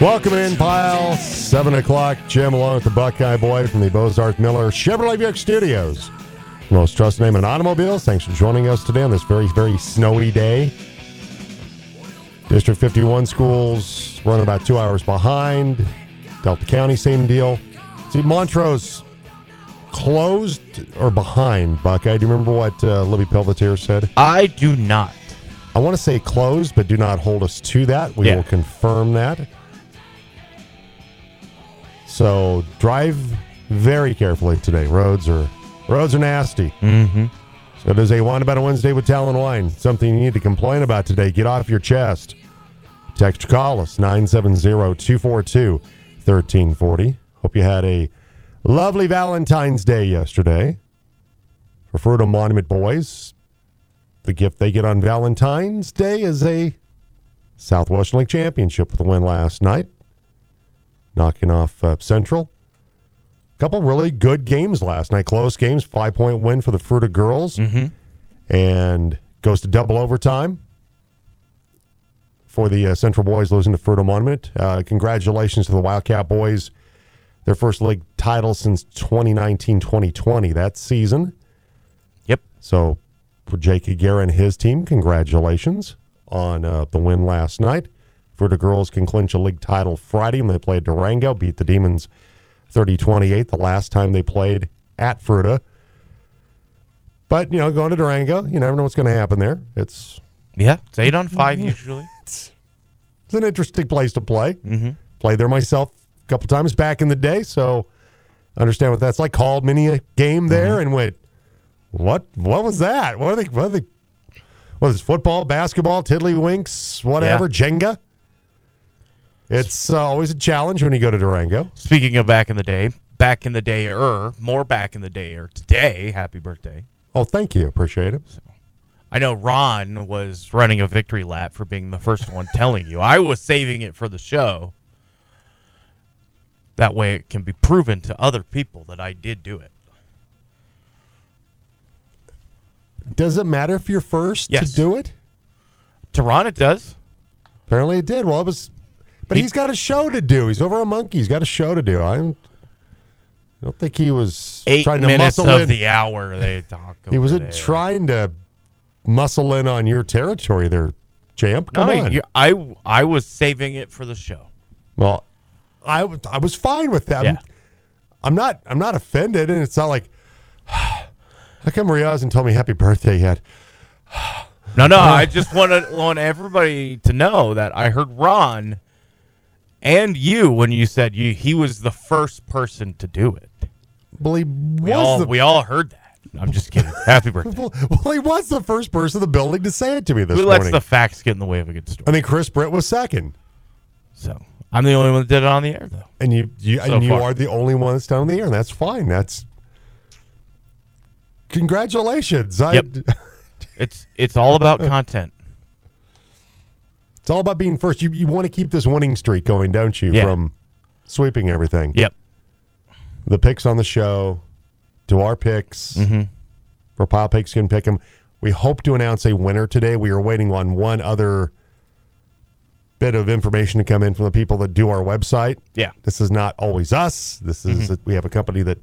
Welcome in, pile. Seven o'clock. Jim along with the Buckeye Boy from the Bozarth Miller Chevrolet Buick Studios. Most trusted name in automobiles. Thanks for joining us today on this very, very snowy day. District 51 schools run about two hours behind. Delta County, same deal. See, Montrose closed or behind, Buckeye. Do you remember what uh, Libby Pelletier said? I do not. I want to say closed, but do not hold us to that. We Yeah. will confirm that. So drive very carefully today. Roads are roads are nasty. Mm-hmm. So does a wine about a Wednesday with Talon Wine. Something you need to complain about today. Get off your chest. Text or call us 970-242-1340. Hope you had a lovely Valentine's Day yesterday. For Fruita Monument Boys, the gift they get on Valentine's Day is a Southwestern League Championship with a win last night, knocking off uh, Central. Couple really good games last night, close games. Five point win for the Fruita girls, and goes to double overtime for the uh, Central boys losing to Fruita Monument. Uh, congratulations to the Wildcat boys, their first league title since 2019-2020 that season. Yep. So for Jake Aguirre and his team, congratulations on uh, the win last night. For the girls can clinch a league title Friday when they play Durango, beat the Demons 30-28 the last time they played at Fruita. But, you know, going to Durango, you never know what's going to happen there. It's Yeah, it's eight on five usually. it's an interesting place to play. Mm-hmm. Played there myself a couple times back in the day, so understand what that's like. Called many a game there and went, what? What was that? What are they? What are they? What is this, football, basketball, tiddlywinks, whatever, Jenga? It's uh, always a challenge when you go to Durango. Speaking of back in the day, back in the day, er, more back in the day, or today. Happy birthday! Oh, thank you, appreciate it. I know Ron was running a victory lap for being the first one telling you. I was saving it for the show. That way, it can be proven to other people that I did do it. Does it matter if you're first Yes. to do it? To Ron, it does. Apparently, it did. Well, it was, but He- he's got a show to do. He's over a monkey. He's got a show to do. I don't, I don't think he was Eight trying to minutes muscle of in. the hour they talk. he wasn't trying to muscle in on your territory there, champ. No, Come on. you- I I was saving it for the show. Well, I was fine with that. Yeah. I'm not I'm not offended, and it's not like how come Ria hasn't told me happy birthday yet? No, no, I just want want everybody to know that I heard Ron and you when you said you he was the first person to do it. Well, he We was all the we all heard that. I'm just kidding. Happy birthday. well, well, he was the first person in the building to say it to me this Who lets morning. the facts get in the way of a good story? I mean, Chris Britt was second, So I'm the only one that did it on the air though. and you, you So and you far. are the only one that's down the air, and that's fine. That's congratulations. I, Yep. It's it's all about content. It's all about being first. You you want to keep this winning streak going, don't you? Yeah. From sweeping everything. Yep. The picks on the show, to our picks. Mhm. For Pile Picks can pick them. We hope to announce a winner today. We are waiting on one other bit of information to come in from the people that do our website. Yeah. This is not always us. This is Mm-hmm. we have a company that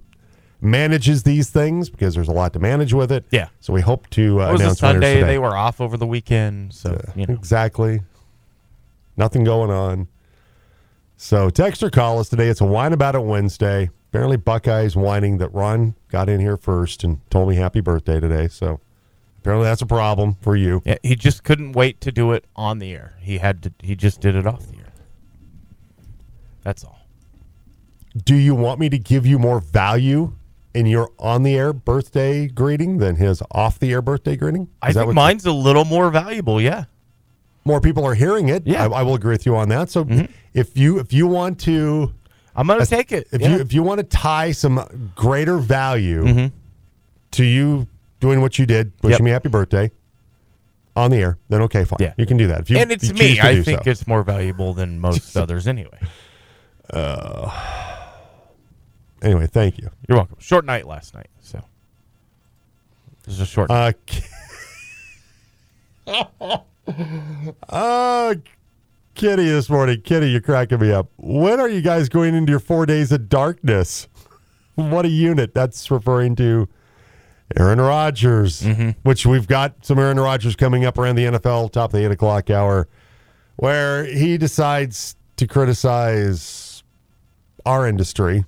manages these things because there's a lot to manage with it. Yeah. So we hope to uh, a announce Sunday. today. They were off over the weekend, so you know. Exactly. Nothing going on. So text or call us today. It's a whine about it Wednesday. Apparently Buckeyes whining that Ron got in here first and told me happy birthday today. So apparently that's a problem for you. Yeah, he just couldn't wait to do it on the air. He had to. He just did it off the air. That's all. Do you want me to give you more value in your on the air birthday greeting than his off the air birthday greeting? I Is that think mine's a little more valuable. Yeah. More people are hearing it. Yeah. Mm-hmm. I, I will agree with you on that. So if you if you want to I'm gonna take it. if yeah. you if you want to tie some greater value Mhm. to you doing what you did, wishing Yep. me happy birthday on the air, then okay, fine. Yeah. You can do that. If you, and it's you me. I think so. it's more valuable than most others anyway. Uh. Anyway, thank you. You're welcome. Short night last night, so this is a short. Uh, uh, Kitty this morning. Kitty, you're cracking me up. When are you guys going into your four days of darkness? What a unit. That's referring to Aaron Rodgers, which we've got some Aaron Rodgers coming up around the NFL, top of the eight o'clock hour, where he decides to criticize our industry.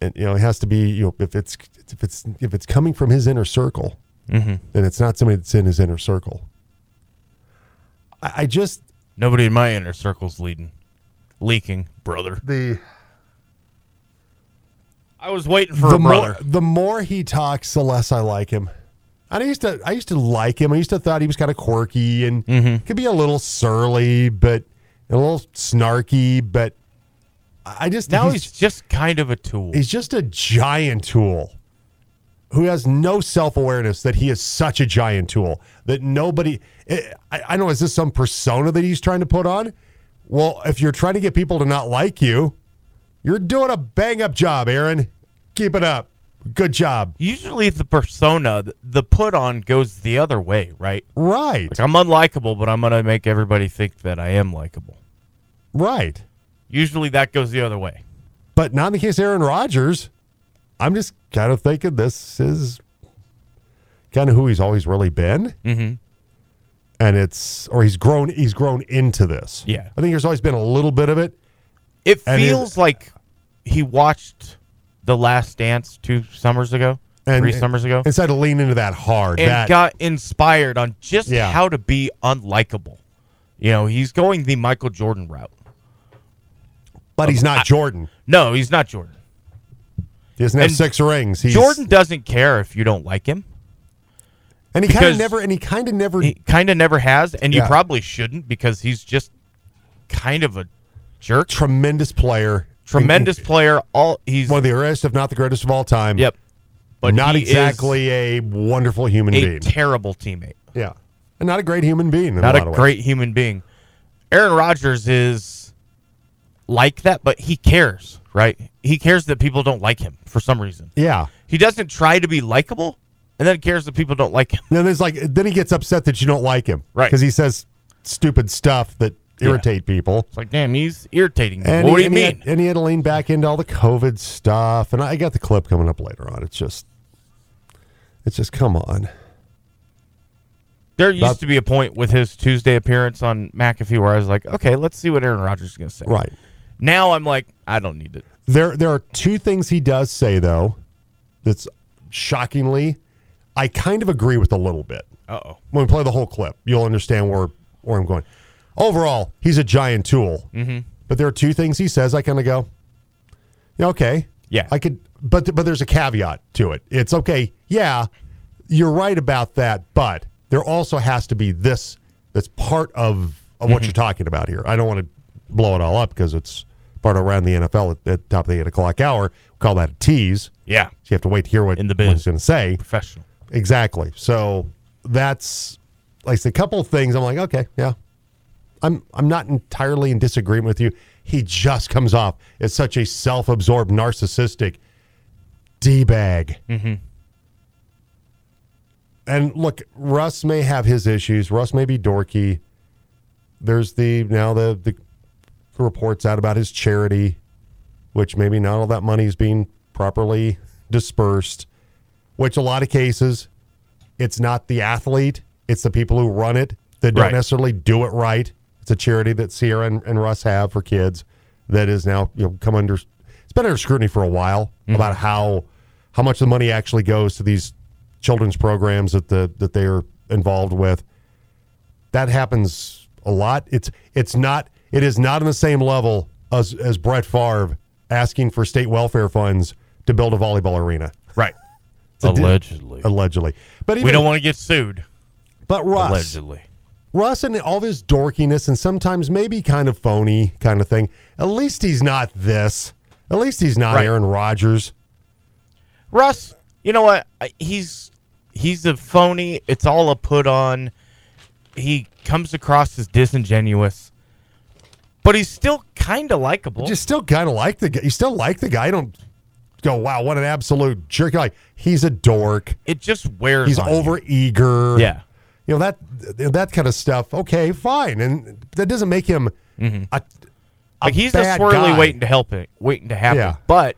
And you know, it has to be, you know, if it's if it's if it's coming from his inner circle, then it's not somebody that's in his inner circle. I, I just Nobody in my inner circle's leading, leaking, brother. the I was waiting for the a brother. more the more he talks, the less I like him. And I used to I used to like him. I used to thought he was kind of quirky and Mm-hmm. could be a little surly, but a little snarky. But I just now he's, he's, just kind of a tool. he's just a giant tool who has no self awareness that he is such a giant tool that nobody. I, I I don't know. Is this some persona that he's trying to put on? Well, if you're trying to get people to not like you, you're doing a bang up job, Aaron. Keep it up. Good job. Usually, the persona, the put on, goes the other way, right? Right. Like I'm unlikable, but I'm gonna make everybody think that I am likable. Right. Usually, that goes the other way. But not in the case of Aaron Rodgers. I'm just kind of thinking this is kind of who he's always really been. Mm-hmm. And it's or he's grown he's grown into this. Yeah. I think there's always been a little bit of it. It And it- feels like he watched The Last Dance two summers ago, And three summers ago, Instead of lean into that hard. and that got inspired on just Yeah. how to be unlikable. You know, he's going the Michael Jordan route. but he's not Jordan. No, he's not Jordan. He doesn't have And six rings. He's, Jordan doesn't care if you don't like him. and he kind of never and he kind of never He kind of never has, and you Yeah. probably shouldn't because he's just kind of a jerk. tremendous player. Tremendous player. All he's One of the greatest, if not the greatest of all time. yep, But not exactly a wonderful human a being. terrible teammate. yeah. And not a great human being. in not a ways. great human being. Aaron Rodgers is like that, but he cares, right? He cares that people don't like him for some reason. Yeah. He doesn't try to be likable, and then cares that people don't like him. Then there's like then he gets upset that you don't like him. Right. Because he says stupid stuff that Yeah. irritate people. It's like, damn, he's irritating me. And what he, do you mean? had, and he had to lean back into all the COVID stuff. And I got the clip coming up later on. It's just it's just come on. there used about- to be a point with his Tuesday appearance on McAfee where I was like, okay, let's see what Aaron Rodgers is going to say. Right. Now I'm like, I don't need it. There there are two things he does say though that's shockingly I kind of agree with a little bit. Uh oh. when we play the whole clip, you'll understand where where I'm going. Overall, he's a giant tool. Mm-hmm. But there are two things he says. I kind of go, okay, Yeah. I could, but but there's a caveat to it. It's okay, yeah, you're right about that, but there also has to be this that's part of of what you're talking about here. I don't want to blow it all up because it's part around the NFL at, at the top of the eight o'clock hour. We call that a tease. Yeah. So you have to wait to hear what, In the what he's going to say. Professional. Exactly. So that's like a couple of things. I'm like, okay, yeah. I'm I'm not entirely in disagreement with you. He just comes off as such a self-absorbed, narcissistic d bag. Mm-hmm. And look, Russ may have his issues. Russ may be dorky. There's the now the the reports out about his charity, which maybe not all that money is being properly dispersed which a lot of cases it's not the athlete it's the people who run it that don't Right. necessarily do it right. It's a charity that sierra and, and russ have for kids that is now you know come under it's been under scrutiny for a while mm-hmm. about how how much the money actually goes to these children's programs that the that they are involved with. That happens a lot. It's it's not it is not on the same level as as brett Favre asking for state welfare funds to build a volleyball arena Right. a di- Allegedly. allegedly. But even, we don't want to get sued. But Russ, Allegedly. Russ, and all of his dorkiness, and sometimes maybe kind of phony kind of thing. At least he's not this. At least he's not Right. Aaron Rodgers. Russ, you know what? He's he's a phony. It's all a put on. He comes across as disingenuous, but he's still kind of likable. You still kind of like the guy. You still like the guy. You don't go, wow, what an absolute jerk. Like he's a dork. it just wears. He's on you. over eager. Yeah. You know that that kind of stuff. Okay, fine, and that doesn't make him mm-hmm. a, a Like he's a swirly guy. waiting to help it, waiting to happen. Yeah. But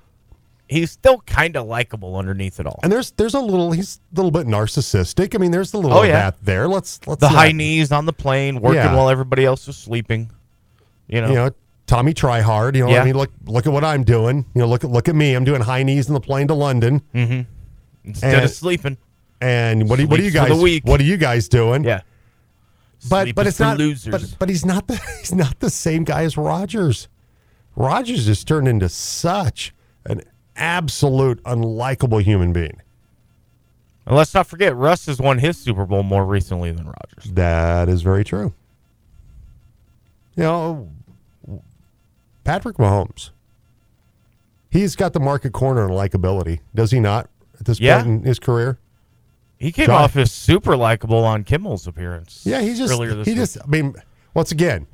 he's still kind of likable underneath it all. And there's there's a little he's a little bit narcissistic. I mean, there's a little Oh, of yeah. that there. Let's let's the high knees on the plane, working Yeah. while everybody else is sleeping. You know, You know, Tommy try hard. You know, Yeah. I mean, look look at what I'm doing. You know, look at look at me. I'm doing high knees in the plane to London. Mm-hmm. instead and- of sleeping. And what do what are you guys what are you guys doing? Yeah. but Sleep but it's not losers. But, but he's not the he's not the same guy as Rodgers. Rodgers has turned into such an absolute unlikable human being. and let's not forget, Russ has won his Super Bowl more recently than Rodgers. That is very true. You know, Patrick Mahomes. He's got the market corner on likability, does he not? At this Yeah. point in his career, He came John- off as super likable on Kimmel's appearance. yeah, he's just earlier this he week. just. I mean, once again,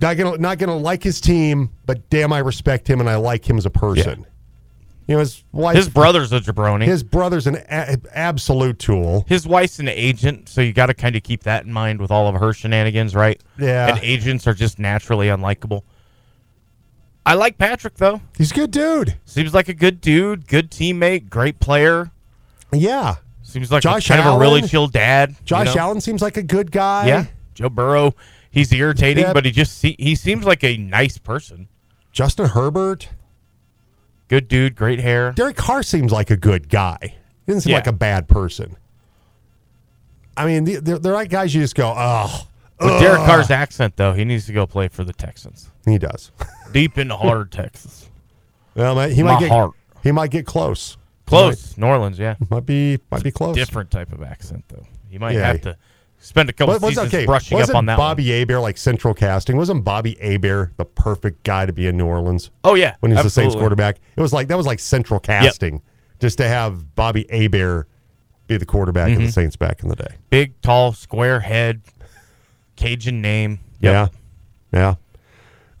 not gonna not gonna like his team, but damn, I respect him and I like him as a person. You know, his wife, his brother's a jabroni. his brother's an a- absolute tool. his wife's an agent, so you got to kind of keep that in mind with all of her shenanigans, right? Yeah. And agents are just naturally unlikable. I like Patrick though. He's a good dude. Seems like a good dude, good teammate, great player. Yeah, Seems like Josh a, kind of a really chill dad. you Josh know? Allen seems like a good guy. Yeah. Joe Burrow, he's irritating, Yeah. but he just see, he seems like a nice person. Justin Herbert. Good dude, great hair. Derek Carr seems like a good guy. He doesn't seem Yeah. like a bad person. I mean, the- they're, they're like guys you just go, oh, With Derek Carr's accent though, he needs to go play for the Texans. he does. Deep in hard Texas. well, ma- he My might get heart. he might get close. Close. New Orleans, yeah. Might, might be might be close. Different type of accent though. You might Yeah. have to spend a couple what's seasons okay? brushing Wasn't up on that Bobby Hebert like central casting? Wasn't Bobby Hebert the perfect guy to be in New Orleans. Oh yeah. when he was the Saints quarterback? It was like that was like central casting just to have Bobby Hebert be the quarterback Mm-hmm. of the Saints back in the day. Big, tall, square head, Cajun name. Yeah. Yep. Yeah.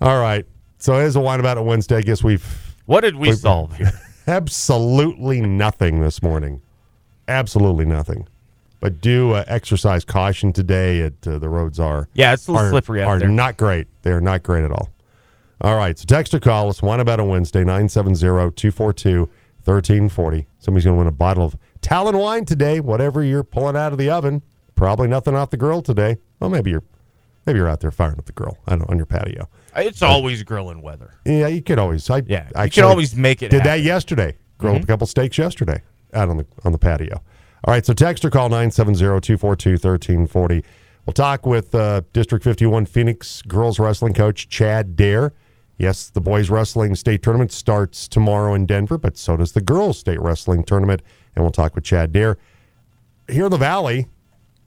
All right. So as a wine about it Wednesday, I guess we've What did we solve here? absolutely nothing this morning. Absolutely nothing. But do uh, exercise caution today. At uh, the roads are Yeah, it's a little are, slippery out are there. not great. They are not great at all. All right. So text or call us. Wine about a Wednesday 970-242-1340. Somebody's going to win a bottle of Talon wine today. Whatever you're pulling out of the oven. Probably nothing off the grill today. Well, maybe you're maybe you're out there firing up the grill. I don't on your patio. It's always grilling weather. Yeah, you could always. I, Yeah, you actually can always make it. Did happen. that yesterday. Grilled Mm-hmm. a couple steaks yesterday out on the on the patio. All right, so text or call 970-242-1340. We'll talk with uh, District 51 Phoenix girls wrestling coach Chad Dare. Yes, the boys wrestling state tournament starts tomorrow in Denver, but so does the girls state wrestling tournament, and we'll talk with Chad Dare. Here in the Valley,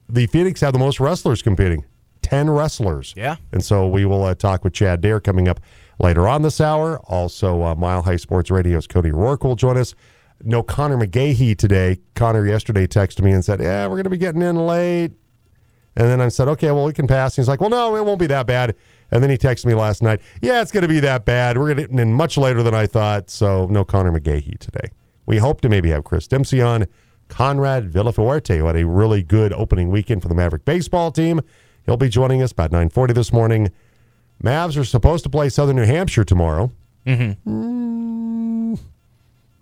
the Phoenix have the most wrestlers competing. 10 wrestlers. Yeah. And so we will uh, talk with Chad Dare coming up later on this hour. Also, uh, Mile High Sports Radio's Cody Roark will join us. No Connor McGahee today. Connor yesterday texted me and said, Yeah, we're going to be getting in late. And then I said, Okay, well, we can pass. He's like, Well, no, it won't be that bad. And then he texted me last night, Yeah, it's going to be that bad. We're getting in much later than I thought. So, no Connor McGahee today. We hope to maybe have Chris Dempsey on. Conrad Villafuerte, who had a really good opening weekend for the Maverick baseball team. He'll be joining us about 9.40 this morning. Mavs are supposed to play Southern New Hampshire tomorrow. Mm-hmm. Mm.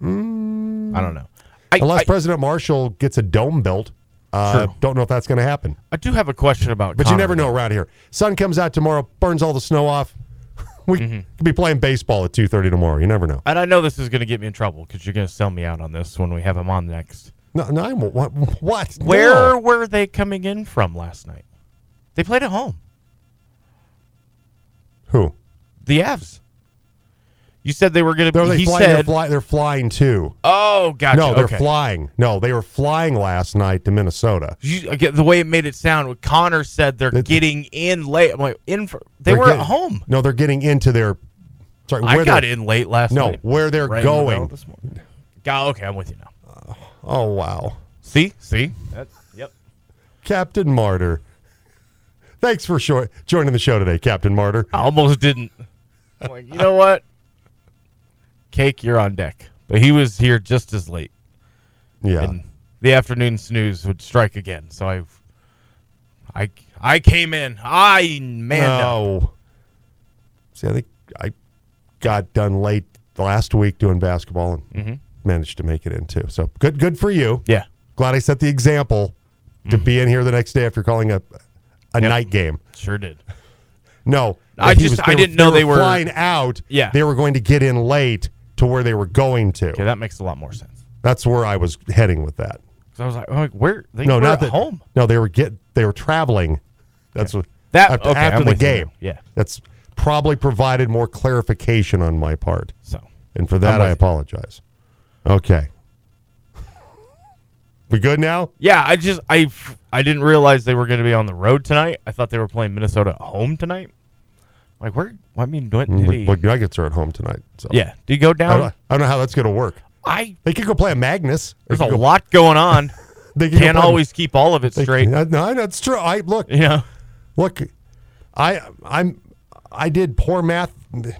Mm. I don't know. I, Unless I, President Marshall gets a dome built. Uh, True. don't know if that's going to happen. I do have a question about. But you never know though. around here. Sun comes out tomorrow, burns all the snow off. we Mm-hmm. could be playing baseball at 2.30 tomorrow. You never know. And I know this is going to get me in trouble because you're going to sell me out on this when we have him on next. No, no, I won't. What? what? Where No. were they coming in from last night? They played at home. Who? The Avs. You said they were going No, to. they He fly, they're, fly, they're flying too. "Oh, gotcha." no, they're okay. flying. No, they were flying last night to Minnesota. You, again, the way it made it sound, when Connor said they're It- getting in late. I'm like, in for, they They're were getting- at home. No, they're getting into their. Sorry, I where got in late last No, night. No, where they're Rang the going. this morning. Got, okay, I'm with you now. Oh wow, See, see, that's yep. Captain Martyr. Thanks for short, joining the show today, Captain Martyr. I almost didn't. I'm like, you know what? Cake, you're on deck. But he was here just as late. Yeah, And the afternoon snooze would strike again. So I, I, I came in. I man, no. See, I think I got done late last week doing basketball and Mm-hmm. managed to make it in too. So good, good for you. yeah, Glad I set the example to be in here the next day after calling a a. Yep. night game. sure did. No, I just- I didn't know they were- flying out. Yeah. they were going to get in late to where they were going to. Okay, that makes a lot more sense. That's where I was heading with that. 'Cause I was like, I'm like, where? They No, were not at that home. No, they were get they were traveling. That's what That- after, okay, after the with you game. Yeah. that's probably provided more clarification on my part, So and for that I you. apologize. Okay, we good now? yeah, I just I I didn't realize they were going to be on the road tonight. I thought they were playing Minnesota at home tonight. Like where? I mean, what did he? Well, Nuggets are at home tonight. So yeah, do you go I don't, down? I don't know how that's going to work. I They could go play a Magnus. They there's a could go- lot going on. They could go Can't play- always keep all of it they- straight. No, no, that's true. I look. You know. Look, I I'm I did poor math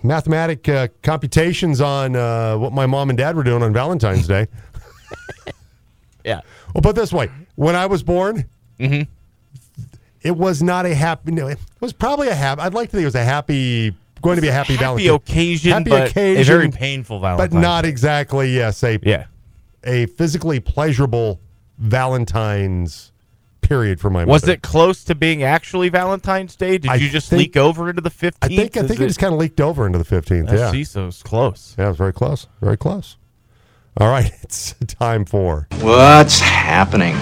mathematic uh, computations on uh, what my mom and dad were doing on Valentine's Day. Yeah. Well, put it this way: when I was born, Mm-hmm. It was not a happy. No, it was probably a happy. I'd like to think it was a happy, going to be a happy, Happy Valentine, occasion, Happy but a very painful Valentine's. but not exactly. Yes, a Yeah. a physically pleasurable Valentine's period for my Was mother. it close to being actually Valentine's Day? Did I you just think- leak over into the 15th? I think I Is think it, just kind of leaked over into the fifteenth. Yeah, see, so it's close. Yeah, it was very close. Very close. All right, it's time for What's happening?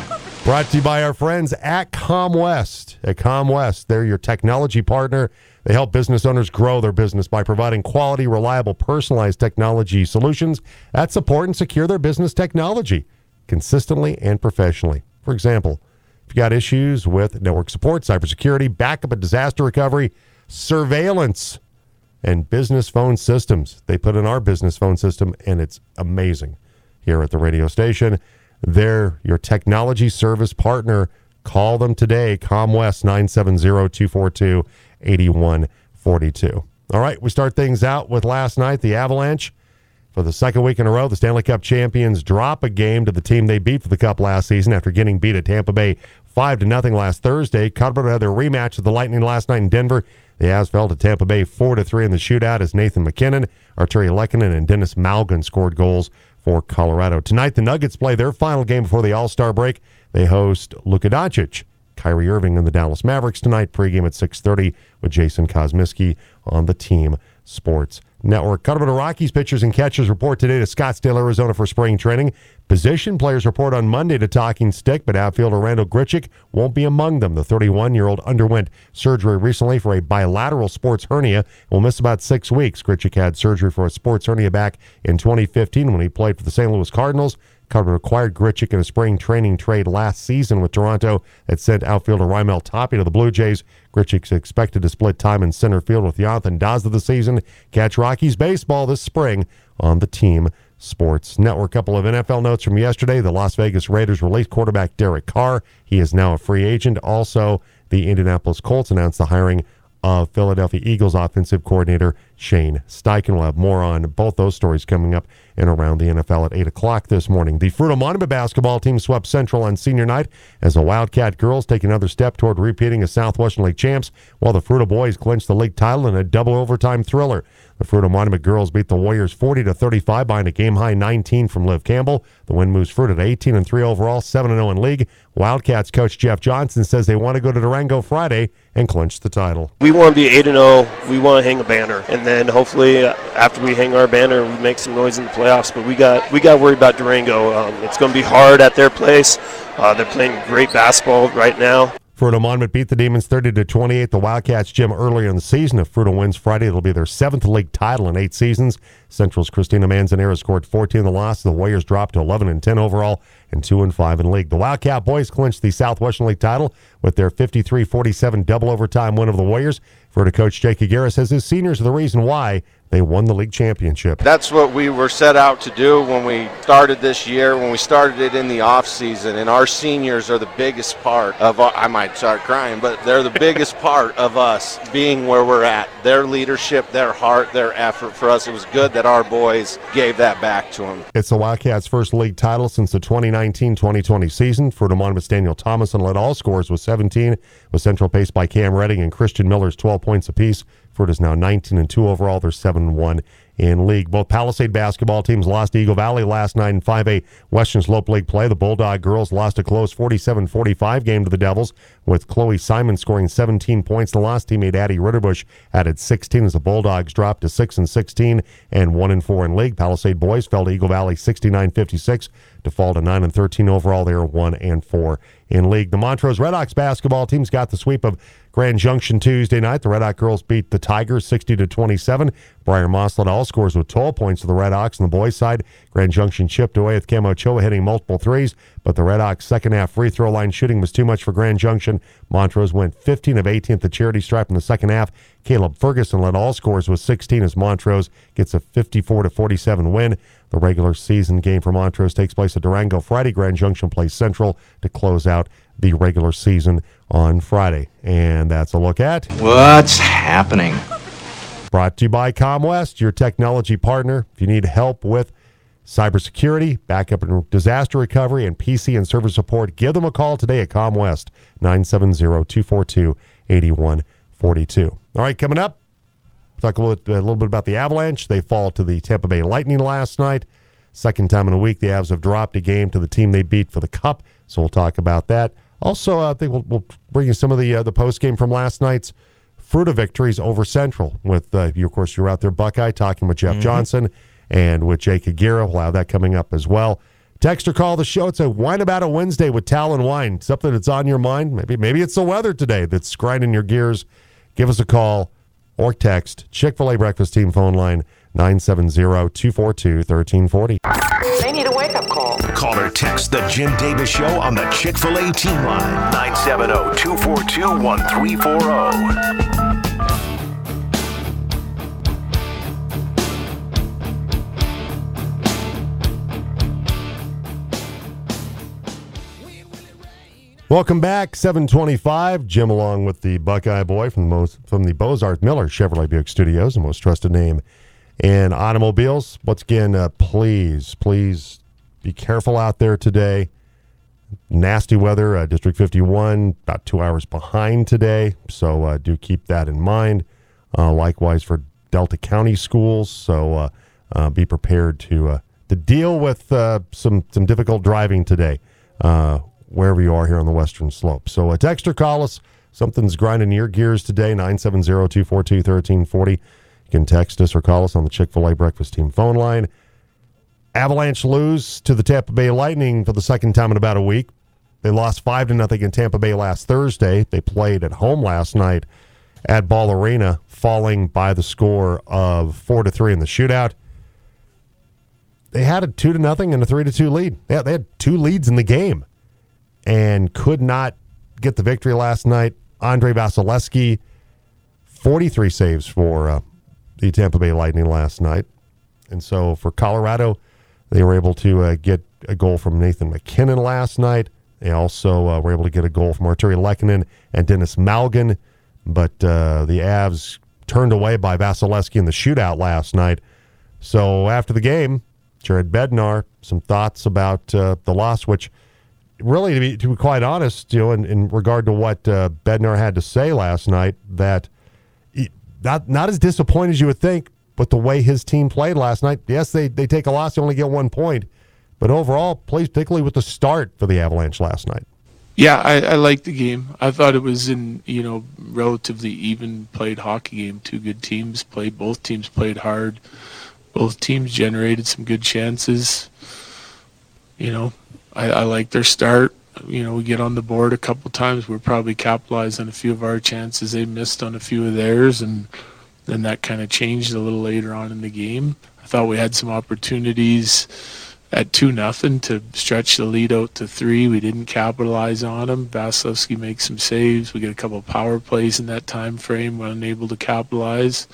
Brought to you by our friends at ComWest. At ComWest, they're your technology partner. They help business owners grow their business by providing quality, reliable, personalized technology solutions that support and secure their business technology consistently and professionally. For example, if you got issues with network support, cybersecurity, backup and disaster recovery, surveillance, and business phone systems. They put in our business phone system, and it's amazing here at the radio station. They're your technology service partner. Call them today, ComWest 970 242 8142. All right, we start things out with last night, the Avalanche. For the second week in a row, the Stanley Cup champions drop a game to the team they beat for the Cup last season after getting beat at Tampa Bay five to nothing last Thursday. Colorado had their rematch with the Lightning last night in Denver. The Avs fell to Tampa Bay four to three in the shootout as Nathan MacKinnon, Artturi Lehkonen, and Denis Malgin scored goals for Colorado. Tonight, the Nuggets play their final game before the All Star break. They host Luka Doncic. Kyrie Irving and the Dallas Mavericks tonight. Pregame at 6:30 with Jason Kosmicki on the Team Sports Network. Colorado Rockies pitchers and catchers report today to Scottsdale, Arizona for spring training. Position players report on Monday to Talking Stick, but outfielder Randal Grichuk won't be among them. The 31-year-old underwent surgery recently for a bilateral sports hernia and will miss about six weeks. Grichuk had surgery for a sports hernia back in 2015 when he played for the St. Louis Cardinals. Colorado acquired Gritchick in a spring training trade last season with Toronto that sent outfielder Raimel Tapia to the Blue Jays. Grichuk's expected to split time in center field with Jonathan Daza this season. Catch Rockies baseball this spring on the Team Sports Network. couple of NFL notes from yesterday. The Las Vegas Raiders released quarterback Derek Carr. He is now a free agent. Also, the Indianapolis Colts announced the hiring of Philadelphia Eagles offensive coordinator Shane Steichen. We'll have more on both those stories coming up and around the NFL at 8 o'clock this morning. The Fruita Monument basketball team swept Central on senior night as the Wildcat girls take another step toward repeating as Southwestern League champs, while the Fruita boys clinch the league title in a double overtime thriller. The Fruita Monument girls beat the Warriors 40 to 35 behind a game high 19 from Liv Campbell. The win moves Fruita to 18 and 3 overall, 7 and 0 in league. Wildcats coach Jeff Johnson says they want to go to Durango Friday and clinch the title. We want to be 8 and 0. We want to hang a banner, and then hopefully uh, after we hang our banner, we make some noise in the playoffs. But we got we got worry about Durango. Um, it's going to be hard at their place. Uh, they're playing great basketball right now. Fruita Monument beat the Demons 30 to 28. The Wildcats gym earlier in the season. If Fruita wins Friday, it'll be their seventh league title in eight seasons. Central's Christina Manzanera scored 14 in the loss. The Warriors dropped to 11 and 10 overall and 2 and 5 in league. The Wildcat boys clinched the Southwestern League title with their 53-47 double overtime win of the Warriors. Fruita coach Jake Aguirre says his seniors are the reason why they won the league championship. That's what we were set out to do when we started this year, when we started it in the off season. And our seniors are the biggest part of. I might start crying, but they're the biggest part of us being where we're at. Their leadership, their heart, their effort for us. It was good that our boys gave that back to them. It's the Wildcats' first league title since the 2019-2020 season. For Monmouth's Daniel Thomason led all scores with 17, with central pace by Cam Redding and Christian Miller's 12 points apiece. Fruita is now 19 and 2 overall. They're 7 and 1 in league. Both Palisade basketball teams lost to Eagle Valley last night in 5A Western Slope League play. The Bulldog girls lost a close 47-45 game to the Devils, with Chloe Simon scoring 17 points. The lost teammate Addie Ritterbush added 16 as the Bulldogs dropped to 6 and 16 and 1 and 4 in league. Palisade boys fell to Eagle Valley 69-56 to fall to 9 and 13 overall. They are 1 and 4 in league. The Montrose Redhawks basketball teams got the sweep of Grand Junction Tuesday night. The Red Hawk girls beat the Tigers 60 to 27. Briar Moss led all scores with 12 points to the Red Hawks. On the boys' side, Grand Junction chipped away with Camo Choa hitting multiple threes, but the Red Hawks' second half free throw line shooting was too much for Grand Junction. Montrose went 15 of 18 at the charity stripe in the second half. Caleb Ferguson led all scores with 16 as Montrose gets a 54 to 47 win. The regular season game for Montrose takes place at Durango Friday. Grand Junction plays Central to close out the regular season on Friday. And that's a look at What's happening? Brought to you by ComWest, your technology partner. If you need help with cybersecurity, backup and disaster recovery, and PC and server support, give them a call today at ComWest, 970-242-8142. All right, coming up, talk a little, a little bit about the Avalanche. They fall to the Tampa Bay Lightning last night. Second time in a week, the Avs have dropped a game to the team they beat for the Cup, so we'll talk about that. Also, I think we'll, we'll bring you some of the uh, the post game from last night's Fruita victories over Central. With uh, you, of course, you're out there, Buckeye, talking with Jeff mm-hmm. Johnson and with Jake Aguirre. We'll have that coming up as well. Text or call the show. It's a wine about a Wednesday with Talon Wine. Something that's on your mind. Maybe maybe it's the weather today that's grinding your gears. Give us a call or text. Chick Fil A Breakfast Team phone line 970-242-1340. They need a wake-up call. Call or text the Jim Davis Show on the Chick-fil-A team line. 970-242-1340. Welcome back, 725. Jim along with the Buckeye Boy from the most from the Bozarth Miller Chevrolet Buick Studios, the most trusted name in automobiles. Once again, uh, please, please be careful out there today. Nasty weather, uh, District 51, about two hours behind today, so uh, do keep that in mind. Uh, likewise for Delta County schools, so uh, uh, be prepared to to deal with some some difficult driving today wherever you are here on the Western Slope. So a text or call us. Something's grinding your gears today, 970-242-1340. You can text us or call us on the Chick-fil-A Breakfast Team phone line. Avalanche lose to the Tampa Bay Lightning for the second time in about a week. They lost 5 to nothing in Tampa Bay last Thursday. They played at home last night at Ball Arena, falling by the score of 4 to 3 in the shootout. They had a 2 to nothing and a 3 to 2 lead. Yeah, they had two leads in the game and could not get the victory last night. Andrei Vasilevskiy, 43 saves for uh, the Tampa Bay Lightning last night. And so for Colorado, they were able to uh, get a goal from Nathan MacKinnon last night. They also uh, were able to get a goal from Artturi Lehkonen and Denis Malgin. But uh, the Avs turned away by Vasilevskiy in the shootout last night. So after the game, Jared Bednar, some thoughts about uh, the loss, which – really, to be, to be quite honest, you know, in, in regard to what uh, Bednar had to say last night, that not not as disappointed as you would think, but the way his team played last night, yes, they, they take a loss, they only get one point, but overall, plays particularly with the start for the Avalanche last night. Yeah, I, I liked the game. I thought it was in you know relatively even played hockey game. Two good teams played. Both teams played hard. Both teams generated some good chances. You know, I, I like their start. You know, we get on the board a couple times. We're probably capitalized on a few of our chances. They missed on a few of theirs, and then that kind of changed a little later on in the game. I thought we had some opportunities at two nothing to stretch the lead out to three. We didn't capitalize on them. Vasilevskiy makes some saves. We get a couple power plays in that time frame. We're unable to capitalize.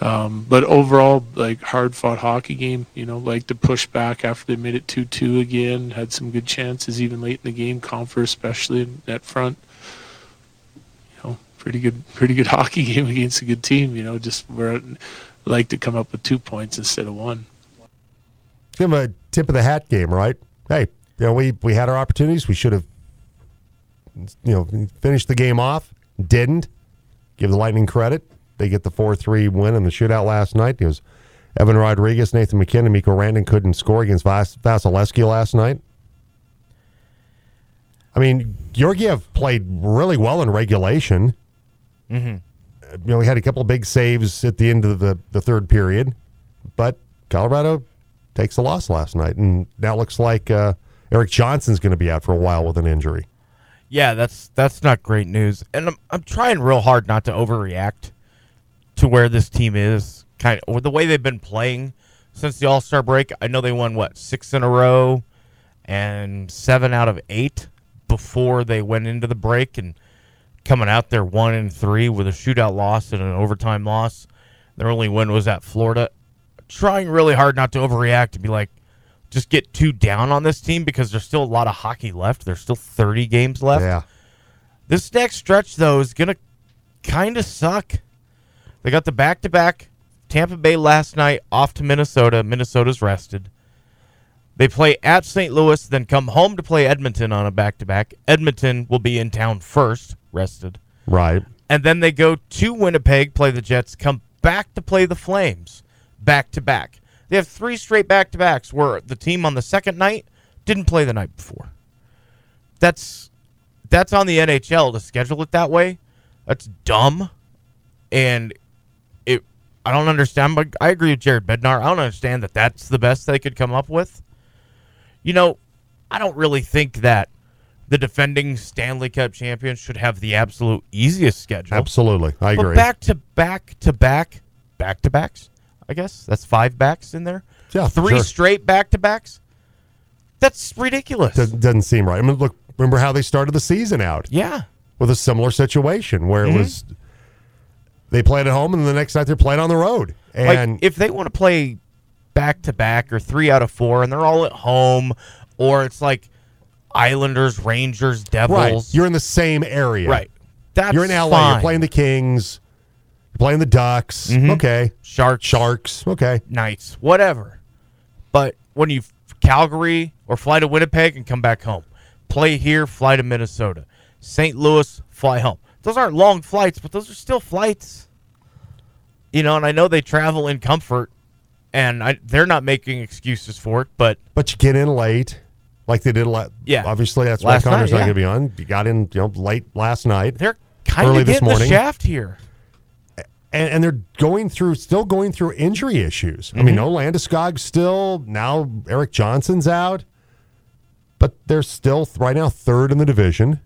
Um, but overall, like hard fought hockey game, you know, like to push back after they made it 2 2 again. Had some good chances even late in the game, Compher especially in net front. You know, pretty good, pretty good hockey game against a good team. You know, just we're like to come up with two points instead of one. Give them a tip of the hat game, right? Hey, you know, we we had our opportunities. We should have, you know, finished the game off. Didn't. Give the Lightning credit. They get the four three win in the shootout last night. It was Evan Rodrigues, Nathan MacKinnon, Mikko Rantanen couldn't score against Vas- Vasilevskiy last night. I mean, Georgiev played really well in regulation. Mm-hmm. You know, he had a couple of big saves at the end of the, the third period, but Colorado takes the loss last night, and now it looks like uh, Erik Johnson's going to be out for a while with an injury. Yeah, that's that's not great news. And I'm I'm trying real hard not to overreact to where this team is, kind of or the way they've been playing since the All Star break. I know they won what six in a row, and seven out of eight before they went into the break, and coming out there one and three with a shootout loss and an overtime loss. Their only win was at Florida. Trying really hard not to overreact and be like, just get too down on this team because there's still a lot of hockey left. There's still 30 games left. Yeah. This next stretch, though, is going to kind of suck. They got the back to back Tampa Bay last night off to Minnesota. Minnesota's rested. They play at St. Louis, then come home to play Edmonton on a back to back. Edmonton will be in town first, rested. Right. And then they go to Winnipeg, play the Jets, come back to play the Flames back to back. They have three straight back to backs where the team on the second night didn't play the night before. That's that's on the NHL to schedule it that way. That's dumb. And I don't understand but I agree with Jared Bednar. I don't understand that that's the best they could come up with. You know, I don't really think that the defending Stanley Cup champions should have the absolute easiest schedule. Absolutely. I But agree. back to back to back, back to backs. I guess that's five backs in there. Yeah, three sure. straight back to backs. That's ridiculous. Doesn't, doesn't seem right. I mean, look, remember how they started the season out? Yeah. With a similar situation where Mhm. it was they played at home and the next night they're playing on the road. And like if they want to play back to back or three out of four, and they're all at home, or it's like Islanders, Rangers, right, Devils. you're in the same area. Right. That's you're in LA. fine. You're playing the Kings. You're playing the Ducks. Mhm. Okay. Sharks. Sharks. Okay. Knights, whatever. But when you Calgary or fly to Winnipeg and come back home, play here, fly to Minnesota, St. Louis, fly home. Those aren't long flights, but those are still flights. You know, and I know they travel in comfort, and I, they're not making excuses for it. But But you get in late, like they did. La- Yeah. Obviously, that's Last why Connor's night, not yeah. going to be on. You got in, you know, late last night. they're kind of this getting the shaft here. and, and they're going through still going through injury issues. I mean, Mhm. no Landeskog still now. Erik Johnson's out, but they're still right now third in the division,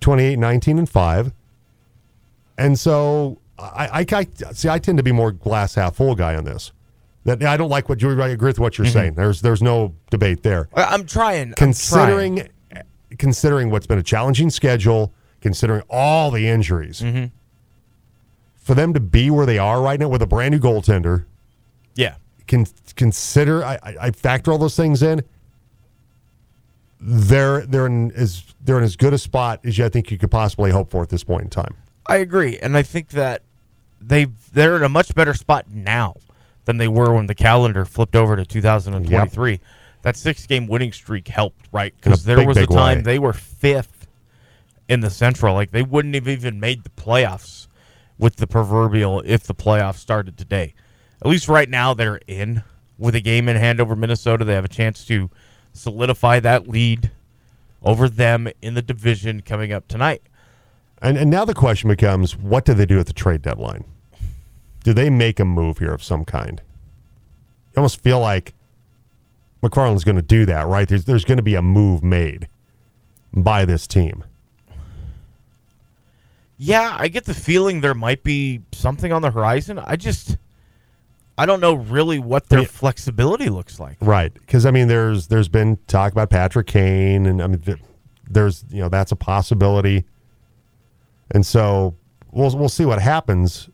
28, 19, and five. And so I, I, I see. I tend to be more glass half full guy on this. That I don't like what you. I agree with what you're Mhm. saying. There's there's no debate there. I- I'm trying. I'm trying. Considering considering what's been a challenging schedule, considering all the injuries, Mm-hmm. for them to be where they are right now with a brand new goaltender, Yeah. can consider I, I, I factor all those things in. They're they're in as they're in as good a spot as you, I think you could possibly hope for at this point in time. I agree, and I think that they they're in a much better spot now than they were when the calendar flipped over to 2023. That six game winning streak helped, right? Because there big, was a time way. they were fifth in the Central, like they wouldn't have even made the playoffs with the proverbial if the playoffs started today. At least right now they're in with a game in hand over Minnesota. They have a chance to solidify that lead over them in the division coming up tonight. And and now the question becomes, what do they do at the trade deadline? Do they make a move here of some kind? You almost feel like MacFarland's going to do that, right? There's there's going to be a move made by this team. Yeah, I get the feeling there might be something on the horizon. I just I don't know really what their flexibility looks like. Right, because I mean, there's there's been talk about Patrick Kane, and I mean, th- there's you know that's a possibility, and so we'll we'll see what happens,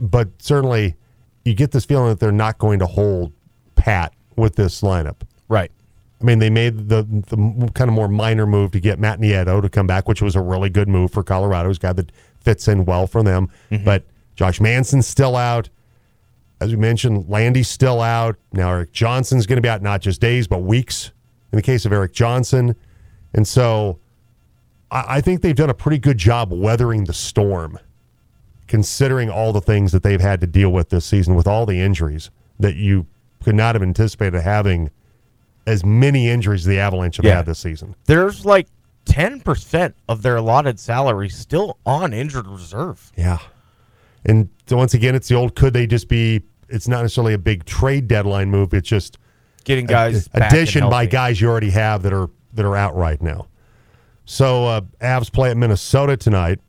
but certainly you get this feeling that they're not going to hold pat with this lineup. Right. I mean, they made the the kind of more minor move to get Matt Nieto to come back, which was a really good move for Colorado. He's a guy that fits in well for them, Mm-hmm. but Josh Manson's still out. As we mentioned, Landy's still out. Now Erik Johnson's going to be out not just days, but weeks in the case of Eric Johnson. And so I, I think they've done a pretty good job weathering the storm, considering all the things that they've had to deal with this season with all the injuries that you could not have anticipated having as many injuries as the Avalanche have Yeah. had this season. There's like 10% of their allotted salary still on injured reserve. Yeah. And so once again, it's the old could they just be, it's not necessarily a big trade deadline move. It's just Getting guys a- addition by guys you already have that are that are out right now. So uh, Avs play at Minnesota tonight,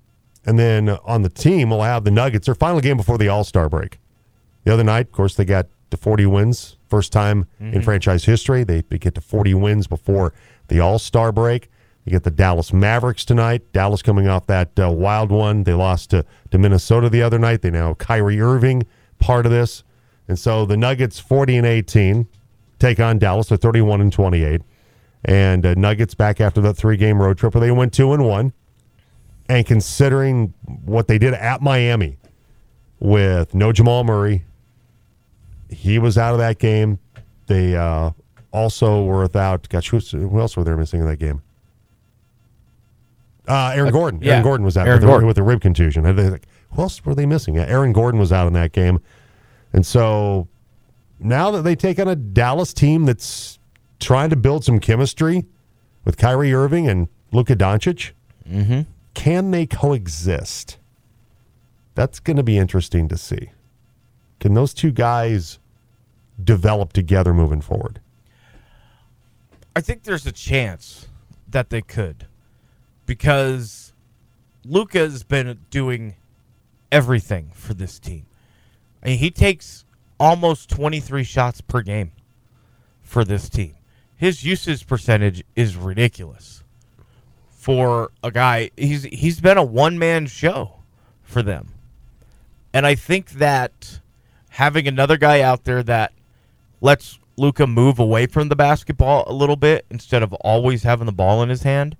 and then on the team we'll have the Nuggets. Their final game before the All Star break. The other night, of course, they got to 40 wins, first time Mm-hmm. in franchise history. They, they get to 40 wins before the All Star break. They get the Dallas Mavericks tonight. Dallas coming off that uh, wild one. They lost to, to Minnesota the other night. They now Kyrie Irving part of this. And so the Nuggets 40 and 18 take on Dallas. They're 31 and 28. And uh, Nuggets back after that three game road trip where they went 2 and 1. And considering what they did at Miami with no Jamal Murray, he was out of that game. They uh, also were without, gosh, who else were they missing in that game? Uh, Aaron Gordon. yeah, Aaron Gordon was out with, a, with rib contusion. Like, Who else were they missing? Yeah, Aaron Gordon was out in that game. And so now that they take on a Dallas team that's trying to build some chemistry with Kyrie Irving and Luka Doncic, can they coexist? That's going to be interesting to see. Can those two guys develop together moving forward? I think there's a chance that they could because Luka's been doing everything for this team. I mean, he takes almost 23 shots per game for this team. His usage percentage is ridiculous for a guy. He's he's been a one man show for them, and I think that having another guy out there that lets Luka move away from the basketball a little bit instead of always having the ball in his hand.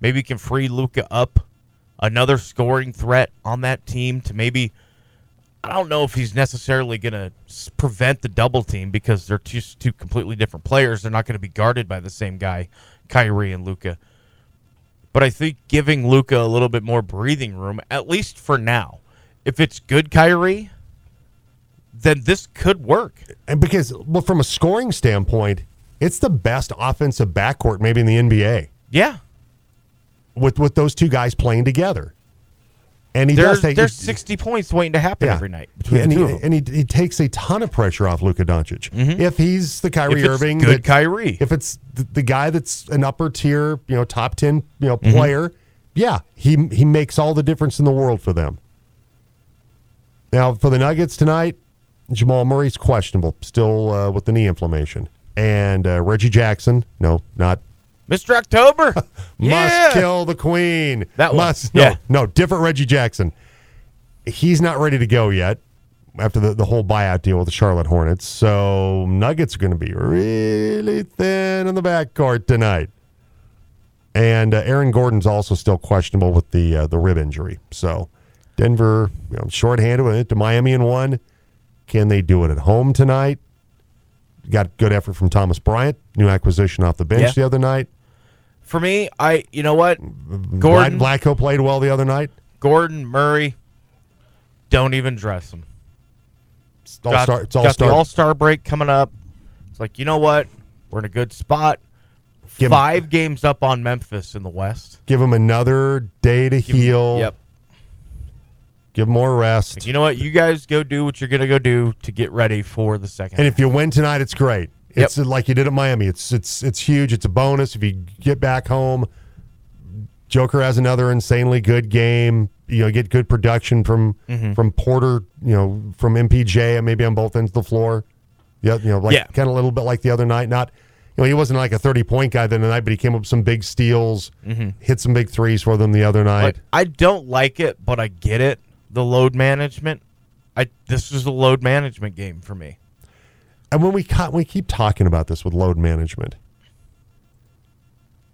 Maybe can free Luka up another scoring threat on that team to maybe I don't know if he's necessarily going to prevent the double team because they're just two completely different players. They're not going to be guarded by the same guy, Kyrie and Luka. But I think giving Luka a little bit more breathing room, at least for now. If it's good Kyrie, then this could work. And because, well, from a scoring standpoint, it's the best offensive backcourt maybe in the NBA Yeah. With with those two guys playing together. And he does take there's 60 points waiting to happen Yeah. every night between and the he, and he, he takes a ton of pressure off Luka Doncic. If he's the Kyrie Irving, good that- Kyrie. if it's the, the guy that's an upper tier, you know, top ten, you know, Mm-hmm. player, yeah, he he makes all the difference in the world for them. Now for the Nuggets tonight, Jamal Murray's questionable, still uh, with the knee inflammation, and uh, Reggie Jackson, no, not Mr. October. yeah. must kill the queen. That one. must no, Yeah. no, different Reggie Jackson. He's not ready to go yet after the, the whole buyout deal with the Charlotte Hornets. So Nuggets are going to be really thin in the backcourt tonight. And uh, Aaron Gordon's also still questionable with the uh, the rib injury. So Denver, you know, shorthanded with it to Miami in one. Can they do it at home tonight? Got good effort from Thomas Bryant, new acquisition off the bench Yeah. the other night. For me, I you know what? Gordon Gordon, Blacko played well the other night. Gordon, Murray, don't even dress him. It's all star. It's all got star. the All Star break coming up. It's like you know what? We're in a good spot. Give- Five games up on Memphis in the West. Give him another day to heal. Yep. Give him more rest. You know what? You guys go do what you're gonna go do to get ready for the second. And if you win tonight, it's great. Yep. It's like you did at Miami. It's it's it's huge. It's a bonus if you get back home. Joker has another insanely good game. You know, get good production from Mm-hmm. from Porter. You know, from MPJ and maybe on both ends of the floor. Yeah, you know, like Yeah. kind of a little bit like the other night. Not, you know, he wasn't like a thirty point guy the other night, but he came up with some big steals, hit some big threes for them the other night. Like, I don't like it, but I get it. The load management. I this is a load management game for me. And when we ca- we keep talking about this with load management,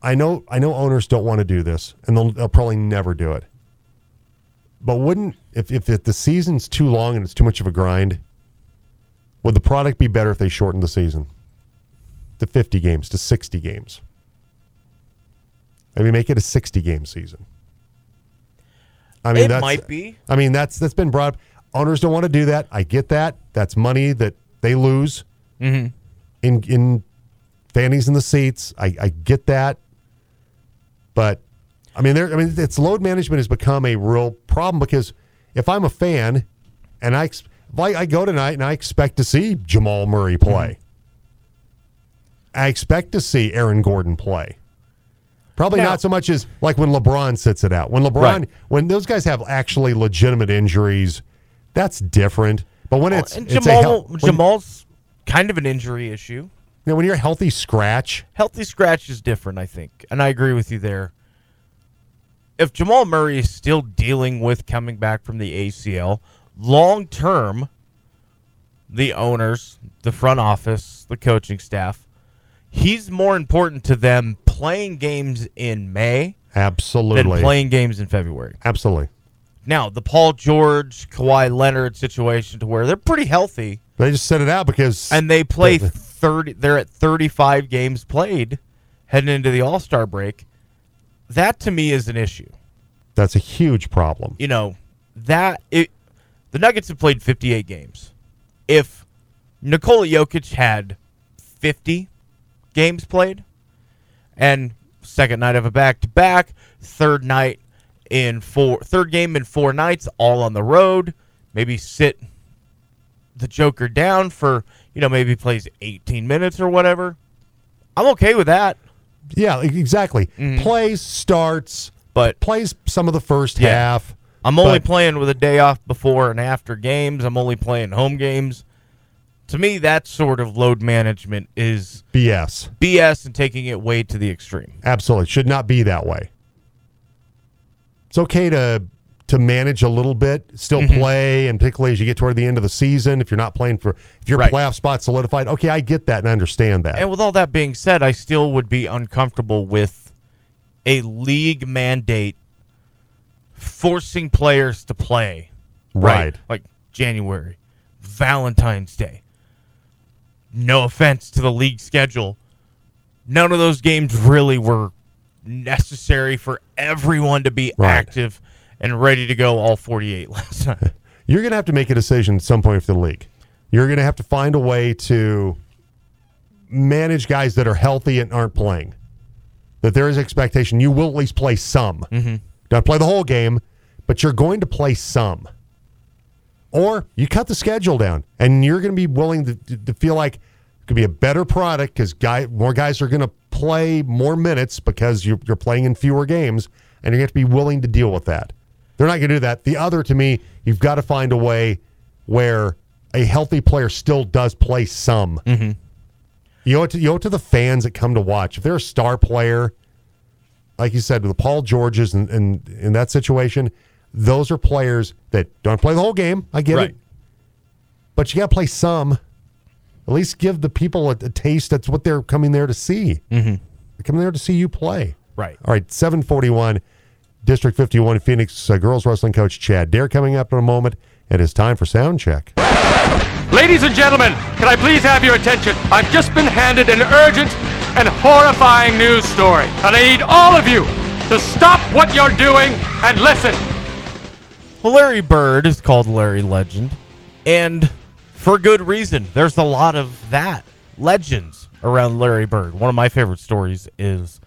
I know I know owners don't want to do this, and they'll, they'll probably never do it. But wouldn't if, if if the season's too long and it's too much of a grind, Would the product be better if they shortened the season to 50 games, to 60 games? Maybe make it a 60 game season. I mean, It might be. I mean, that's that's been brought. up. Owners don't want to do that. I get that. That's money that they lose Mm-hmm. in in fannies in the seats. I, I get that, but I mean, there. I mean, it's load management has become a real problem because if I'm a fan and I if I, go tonight and I expect to see Jamal Murray play, I expect to see Aaron Gordon play. Probably Now- not so much as like when LeBron sits it out. When LeBron, Right. when those guys have actually legitimate injuries, that's different. But when oh, it's, and it's Jamal, hel- when- Jamal's kind of an injury issue. you know, when you're a healthy scratch, Healthy scratch is different, I think, and I agree with you there. If Jamal Murray is still dealing with coming back from the ACL, long term, the owners, the front office, the coaching staff, he's more important to them playing games in May absolutely, than absolutely, playing games in February. absolutely. Now, the Paul George, Kawhi Leonard situation to where they're pretty healthy They just set it out because and they play The- 30 they're at 35 games played heading into the All-Star break. That to me is an issue. that's a huge problem. You know, that it the Nuggets have played 58 games. If Nikola Jokic had 50 games played and second night of a back-to-back, third night in four third game in four nights all on the road, maybe sit the Joker down for, you know, maybe plays 18 minutes or whatever. I'm okay with that. Yeah, exactly. Mm-hmm. Plays, starts, But plays some of the first Yeah. half. I'm only But- playing with a day off before and after games. I'm only playing home games. To me, that sort of load management is BS. BS and taking it way to the extreme. Absolutely. Should not be that way. It's okay to to manage a little bit, still Mm-hmm. play, and particularly as you get toward the end of the season, if you're not playing for if your Right. playoff spot solidified, okay, I get that and I understand that. And with all that being said, I still would be uncomfortable with a league mandate forcing players to play. Right. Like January, Valentine's Day. No offense to the league schedule. None of those games really were necessary for everyone to be Right. active and ready to go all 48 last night. You're going to have to make a decision at some point for the league. You're going to have to find a way to manage guys that are healthy and aren't playing. That there is expectation you will at least play some. Mm-hmm. Don't play the whole game, but you're going to play some. Or you cut the schedule down, and you're going to be willing to, to, to feel like it could be a better product because guy more guys are going to play more minutes because you're, you're playing in fewer games, and you're have to be willing to deal with that. They're not going to do that. The other, to me, you've got to find a way where a healthy player still does play some. Mm-hmm. You owe it to you owe it to the fans that come to watch. If they're a star player, like you said, with the Paul Georges and, and in that situation, those are players that don't play the whole game. I get Right. it, but you got to play some. At least give the people a, a taste. That's what they're coming there to see. Mm-hmm. They're coming there to see you play. Right. All right. Seven forty-one, District fifty-one, Phoenix uh, girls wrestling coach Chad Dare coming up in a moment. It is time for sound check. Ladies and gentlemen, can I please have your attention? I've just been handed an urgent and horrifying news story, and I need all of you to stop what you're doing and listen. Well, Larry Bird is called Larry Legend, and for good reason. There's a lot of that legends around Larry Bird. One of my favorite stories is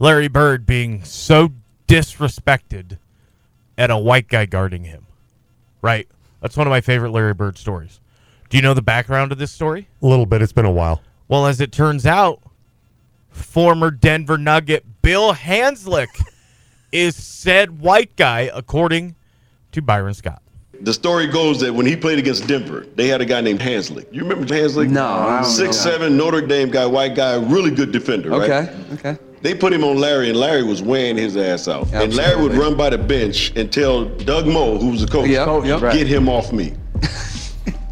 Larry Bird being so disrespected at a white guy guarding him. Right? That's one of my favorite Larry Bird stories. Do you know the background of this story? A little bit. It's been a while. Well, as it turns out, former Denver Nugget Bill Hanzlik is said white guy, according to Byron Scott. The story goes that when he played against Denver, they had a guy named Hanzlik. You remember Hanzlik? No, I don't know. Six seven Notre Dame guy, white guy, really good defender. right? Okay, okay. They put him on Larry, and Larry was wearing his ass out. And Larry would run by the bench and tell Doug Moe, who was the coach, yep. get him off me.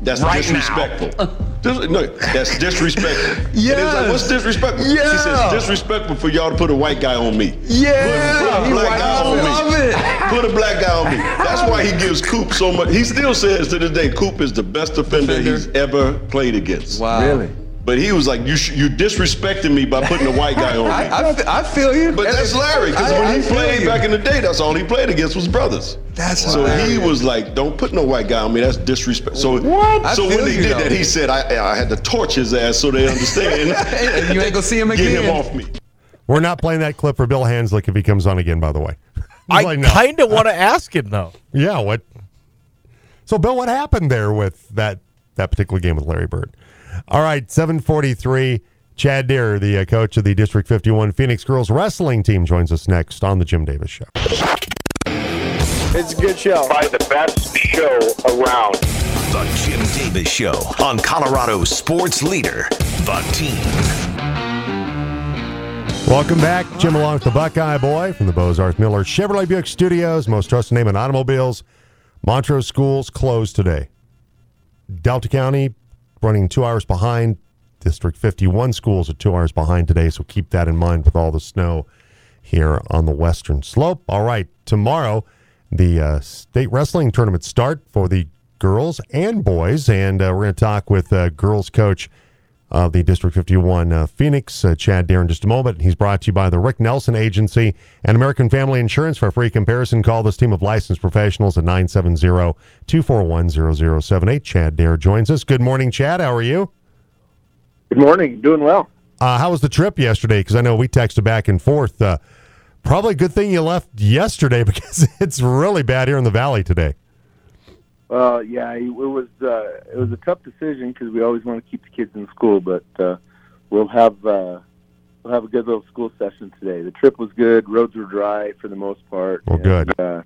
That's Right disrespectful. Dis- no, that's disrespectful. And Yes. it's like, what's disrespectful? She Yeah. says disrespectful for y'all to put a white guy on me. Yeah, Put, put a black guy on me. it. Put a black guy on me. That's why he gives Coop so much. He still says to this day, Coop is the best defender, he's ever played against. Wow. Really? But he was like, you sh- you disrespecting me by putting a white guy on me. I, I, I feel you. But that's Larry, because when I he played you. back in the day, that's all he played against was brothers. That's so he was like, "Don't put no white guy on me. That's disrespect." So I So when he did though. that, he said, I, "I had to torch his ass so they understand." And you ain't gonna see him again. Get him off me. We're not playing that clip for Bill Hanzlik if he comes on again. By the way, I like, no. kind of want to ask him though. Yeah, what? So, Bill, what happened there with that that particular game with Larry Bird? All right, seven forty three. Chad Deere, the uh, coach of the District Fifty One Phoenix girls wrestling team, joins us next on the Jim Davis Show. It's a good show. By the best show around. The Jim Davis Show on Colorado sports leader, The Team. Welcome back, Jim, along with the Buckeye Boy from the Bozarth Miller Chevrolet Buick Studios, most trusted name in automobiles. Montrose schools closed today. Delta County running two hours behind. District 51 schools are two hours behind today, so keep that in mind with all the snow here on the western slope. All right, tomorrow the uh, state wrestling tournament start for the girls and boys, and uh, we're going to talk with uh, girls coach of the District 51 uh, Phoenix, uh, Chad Deere, in just a moment. He's brought to you by the Rick Nelson Agency and American Family Insurance. For a free comparison, call this team of licensed professionals at 970 241 0078. Chad Deere joins us. Good morning, Chad. How are you? Good morning. Doing well. Uh, how was the trip yesterday? Because I know we texted back and forth. Probably a good thing you left yesterday because it's really bad here in the valley today. Uh, yeah, it was uh, it was a tough decision because we always want to keep the kids in school, but uh, we'll have uh, we'll have a good little school session today. The trip was good. Roads were dry for the most part. Well, good. Uh,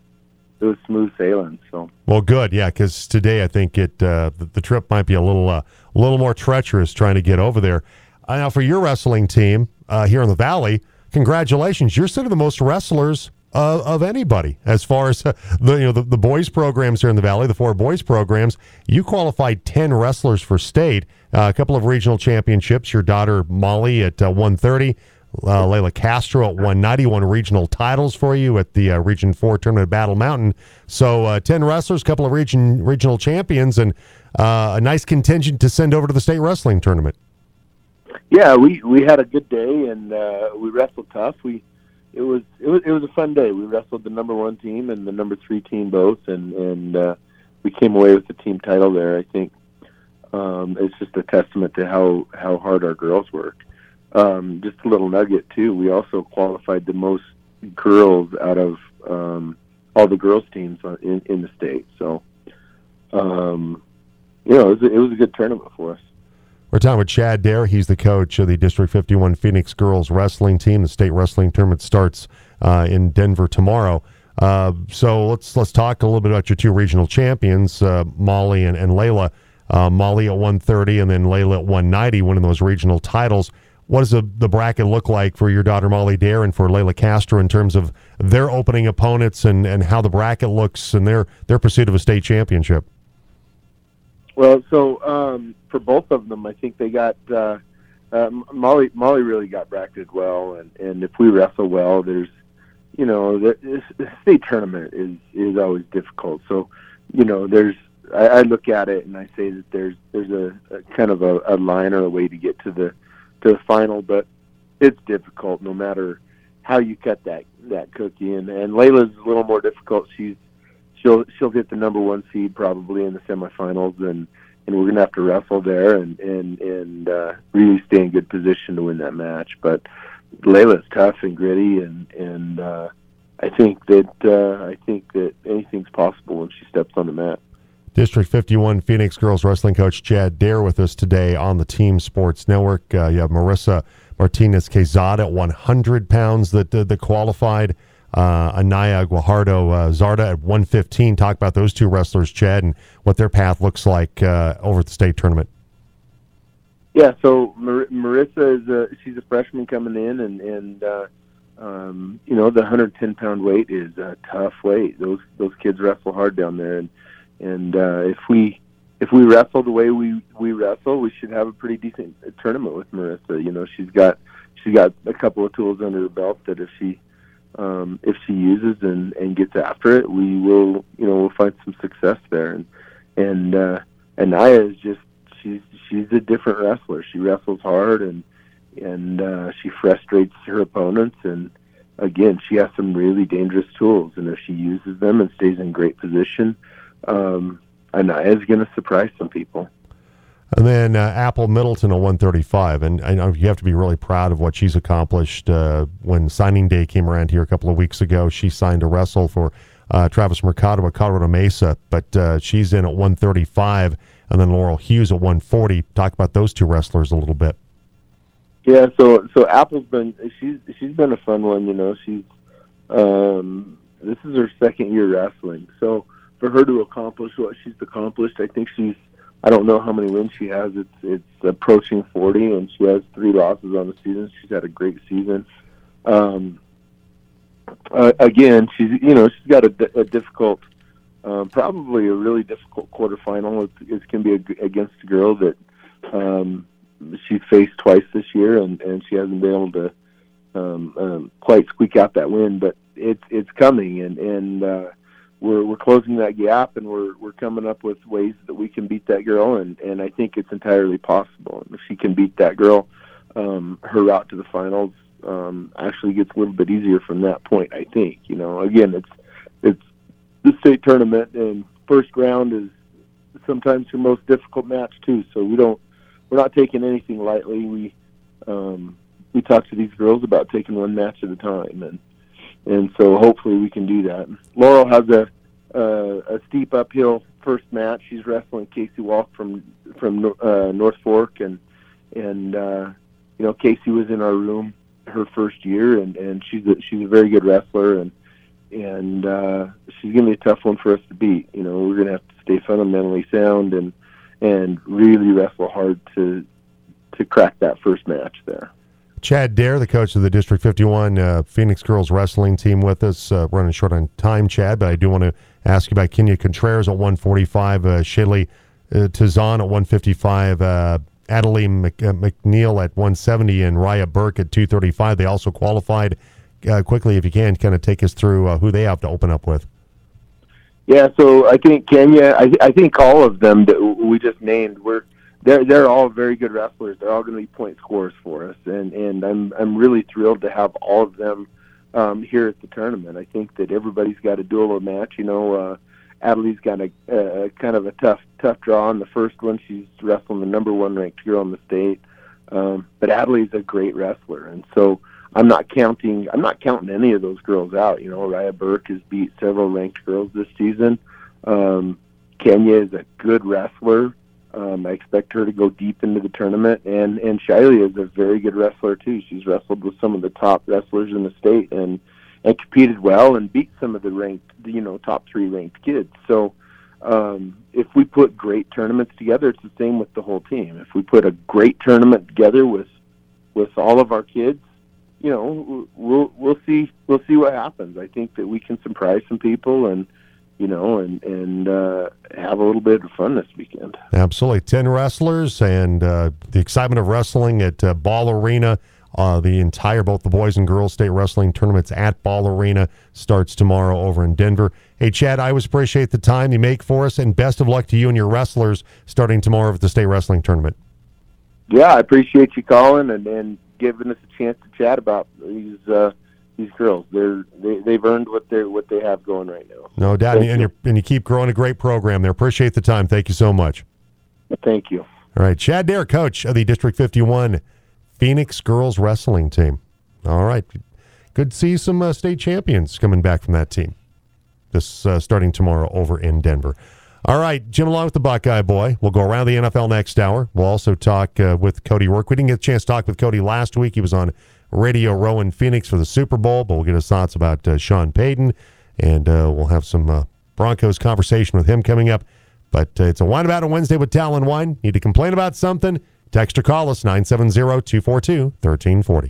it was smooth sailing. So Well, good, yeah, because today I think it uh, the, the trip might be a little uh, a little more treacherous trying to get over there. Uh, now, for your wrestling team uh, here in the Valley, congratulations! You're sort of the most wrestlers uh, of anybody as far as uh, the you know the, the boys programs here in the Valley, the four boys programs. You qualified ten wrestlers for state, uh, a couple of regional championships. Your daughter Molly at uh, 130. Uh, Layla Castro at 190 won regional titles for you at the Region 4 tournament at Battle Mountain. So uh, 10 wrestlers, a couple of region regional champions, and a nice contingent to send over to the state wrestling tournament. Yeah, we we had a good day and uh, we wrestled tough. We it was it was it was a fun day. We wrestled the number one team and the number three team both, and and uh, we came away with the team title there. I think um, it's just a testament to how how hard our girls work. Um, just a little nugget too. We also qualified the most girls out of um, all the girls teams in, in the state. So, um, you know, it was, a, it was a good tournament for us. We're talking with Chad Dare. He's the coach of the District 51 Phoenix girls wrestling team. The state wrestling tournament starts uh, in Denver tomorrow. Uh, so let's let's talk a little bit about your two regional champions, uh, Molly and, and Layla. Uh, Molly at 130 and then Layla at 190, winning those regional titles. What does the, the bracket look like for your daughter Molly Dare and for Layla Castro in terms of their opening opponents and, and how the bracket looks and their their pursuit of a state championship? Well, so um, for both of them, I think they got uh, uh, Molly. Molly really got bracketed well, and and if we wrestle well, there's, you know, the, the state tournament is is always difficult. So, you know, there's. I, I look at it and I say that there's there's a, a kind of a, a line or a way to get to the to the final, but it's difficult no matter how you cut that that cookie. And and Layla's a little more difficult. She's she'll she'll get the number one seed probably in the semifinals, and and we're gonna have to wrestle there and and and uh, really stay in good position to win that match. But Layla's tough and gritty, and and uh, I think that uh, I think that anything's possible when she steps on the mat. District 51 Phoenix girls wrestling coach Chad Dare with us today on the Team Sports Network. Uh, you have Marissa Martinez Quezada at 100 pounds that uh, that qualified. Uh, Anaya Guajardo uh, Zarda at 115. Talk about those two wrestlers, Chad, and what their path looks like uh, over at the state tournament. Yeah, so Mar- Marissa is a she's a freshman coming in, and and uh, um, you know the 110 pound weight is a tough weight. Those those kids wrestle hard down there, and and uh, if we if we wrestle the way we we wrestle, we should have a pretty decent tournament with Marissa. You know, she's got she's got a couple of tools under her belt that if she um, if she uses and and gets after it, we will you know we'll find some success there. And and uh, Anaya is just she's she's a different wrestler. She wrestles hard and and uh, she frustrates her opponents and again she has some really dangerous tools and if she uses them and stays in great position um, Anaya is going to surprise some people. And then uh, Apple Middleton at 135. And I know you have to be really proud of what she's accomplished. Uh, when signing day came around here a couple of weeks ago, she signed a wrestle for uh, Travis Mercado at Colorado Mesa, but uh, she's in at 135. And then Laurel Hughes at 140. Talk about those two wrestlers a little bit. Yeah, so so Apple's been she's she's been a fun one. You know, she's um, this is her second year wrestling, so for her to accomplish what she's accomplished, I think she's I don't know how many wins she has. It's it's approaching 40, and she has three losses on the season. She's had a great season. Um, uh, again, she's you know she's got a, a difficult, um, probably a really difficult quarterfinal. It's, it's going to be a, against a girl that um, she's faced twice this year, and and she hasn't been able to um, um, quite squeak out that win. But it's it's coming, and and uh, we're we're closing that gap and we're we're coming up with ways that we can beat that girl and and I think it's entirely possible. And if she can beat that girl, um, her route to the finals um, actually gets a little bit easier from that point. I think you know again it's it's the state tournament and first round is sometimes your most difficult match too. So we don't we're not taking anything lightly. We um, we talk to these girls about taking one match at a time and and so hopefully we can do that. Laurel has a uh, a steep uphill first match. She's wrestling Casey Walk from from uh, North Fork, and and uh, you know Casey was in our room her first year, and and she's a, she's a very good wrestler, and and uh, she's gonna be a tough one for us to beat. You know, we're gonna have to stay fundamentally sound and and really wrestle hard to to crack that first match there. Chad Dare, the coach of the District 51 uh, Phoenix girls wrestling team, with us. Uh, running short on time, Chad, but I do want to ask you about Kenya Contreras at 145, uh, Shaylee uh, at 155, uh, Adeline Mc, uh, McNeil at 170, and Raya Burke at 235. They also qualified. Uh, quickly, if you can, kind of take us through uh, who they have to open up with. Yeah, so I think Kenya, I, I think all of them that we just named were they're they're all very good wrestlers. They're all going to be point scorers for us, and and I'm I'm really thrilled to have all of them um, here at the tournament. I think that everybody's got a dual match. You know, uh, Adelie's got a, a kind of a tough tough draw in the first one. She's wrestling the number one ranked girl in the state, um, but Adelie's a great wrestler, and so I'm not counting I'm not counting any of those girls out. You know, Raya Burke has beat several ranked girls this season. Um, Kenya is a good wrestler. Um, I expect her to go deep into the tournament, and and Shiley is a very good wrestler too. She's wrestled with some of the top wrestlers in the state, and and competed well and beat some of the ranked, you know, top three ranked kids. So um, if we put great tournaments together, it's the same with the whole team. If we put a great tournament together with with all of our kids, you know, we'll we'll see we'll see what happens. I think that we can surprise some people and you know, and and uh, have a little bit of fun this weekend. Absolutely, ten wrestlers and uh, the excitement of wrestling at uh, Ball Arena. Uh, the entire both the boys and girls state wrestling tournaments at Ball Arena starts tomorrow over in Denver. Hey Chad, I always appreciate the time you make for us, and best of luck to you and your wrestlers starting tomorrow at the state wrestling tournament. Yeah, I appreciate you calling and, and giving us a chance to chat about these uh, these girls. They're they, they've earned what they what they have going right now. No doubt, Thank and, you. you're, and you keep growing a great program there. Appreciate the time. Thank you so much. Thank you. All right, Chad Dare, coach of the District 51 Phoenix girls wrestling team. All right, good to see some uh, state champions coming back from that team. This uh, starting tomorrow over in Denver. All right, Jim, along with the Buckeye boy, we'll go around the NFL next hour. We'll also talk uh, with Cody Roark. We didn't get a chance to talk with Cody last week. He was on Radio Row in Phoenix for the Super Bowl, but we'll get his thoughts about uh, Sean Payton, and uh, we'll have some uh, Broncos conversation with him coming up. But uh, it's a wine about a Wednesday with Talon Wine. Need to complain about something? Text or call us 970 242 1340.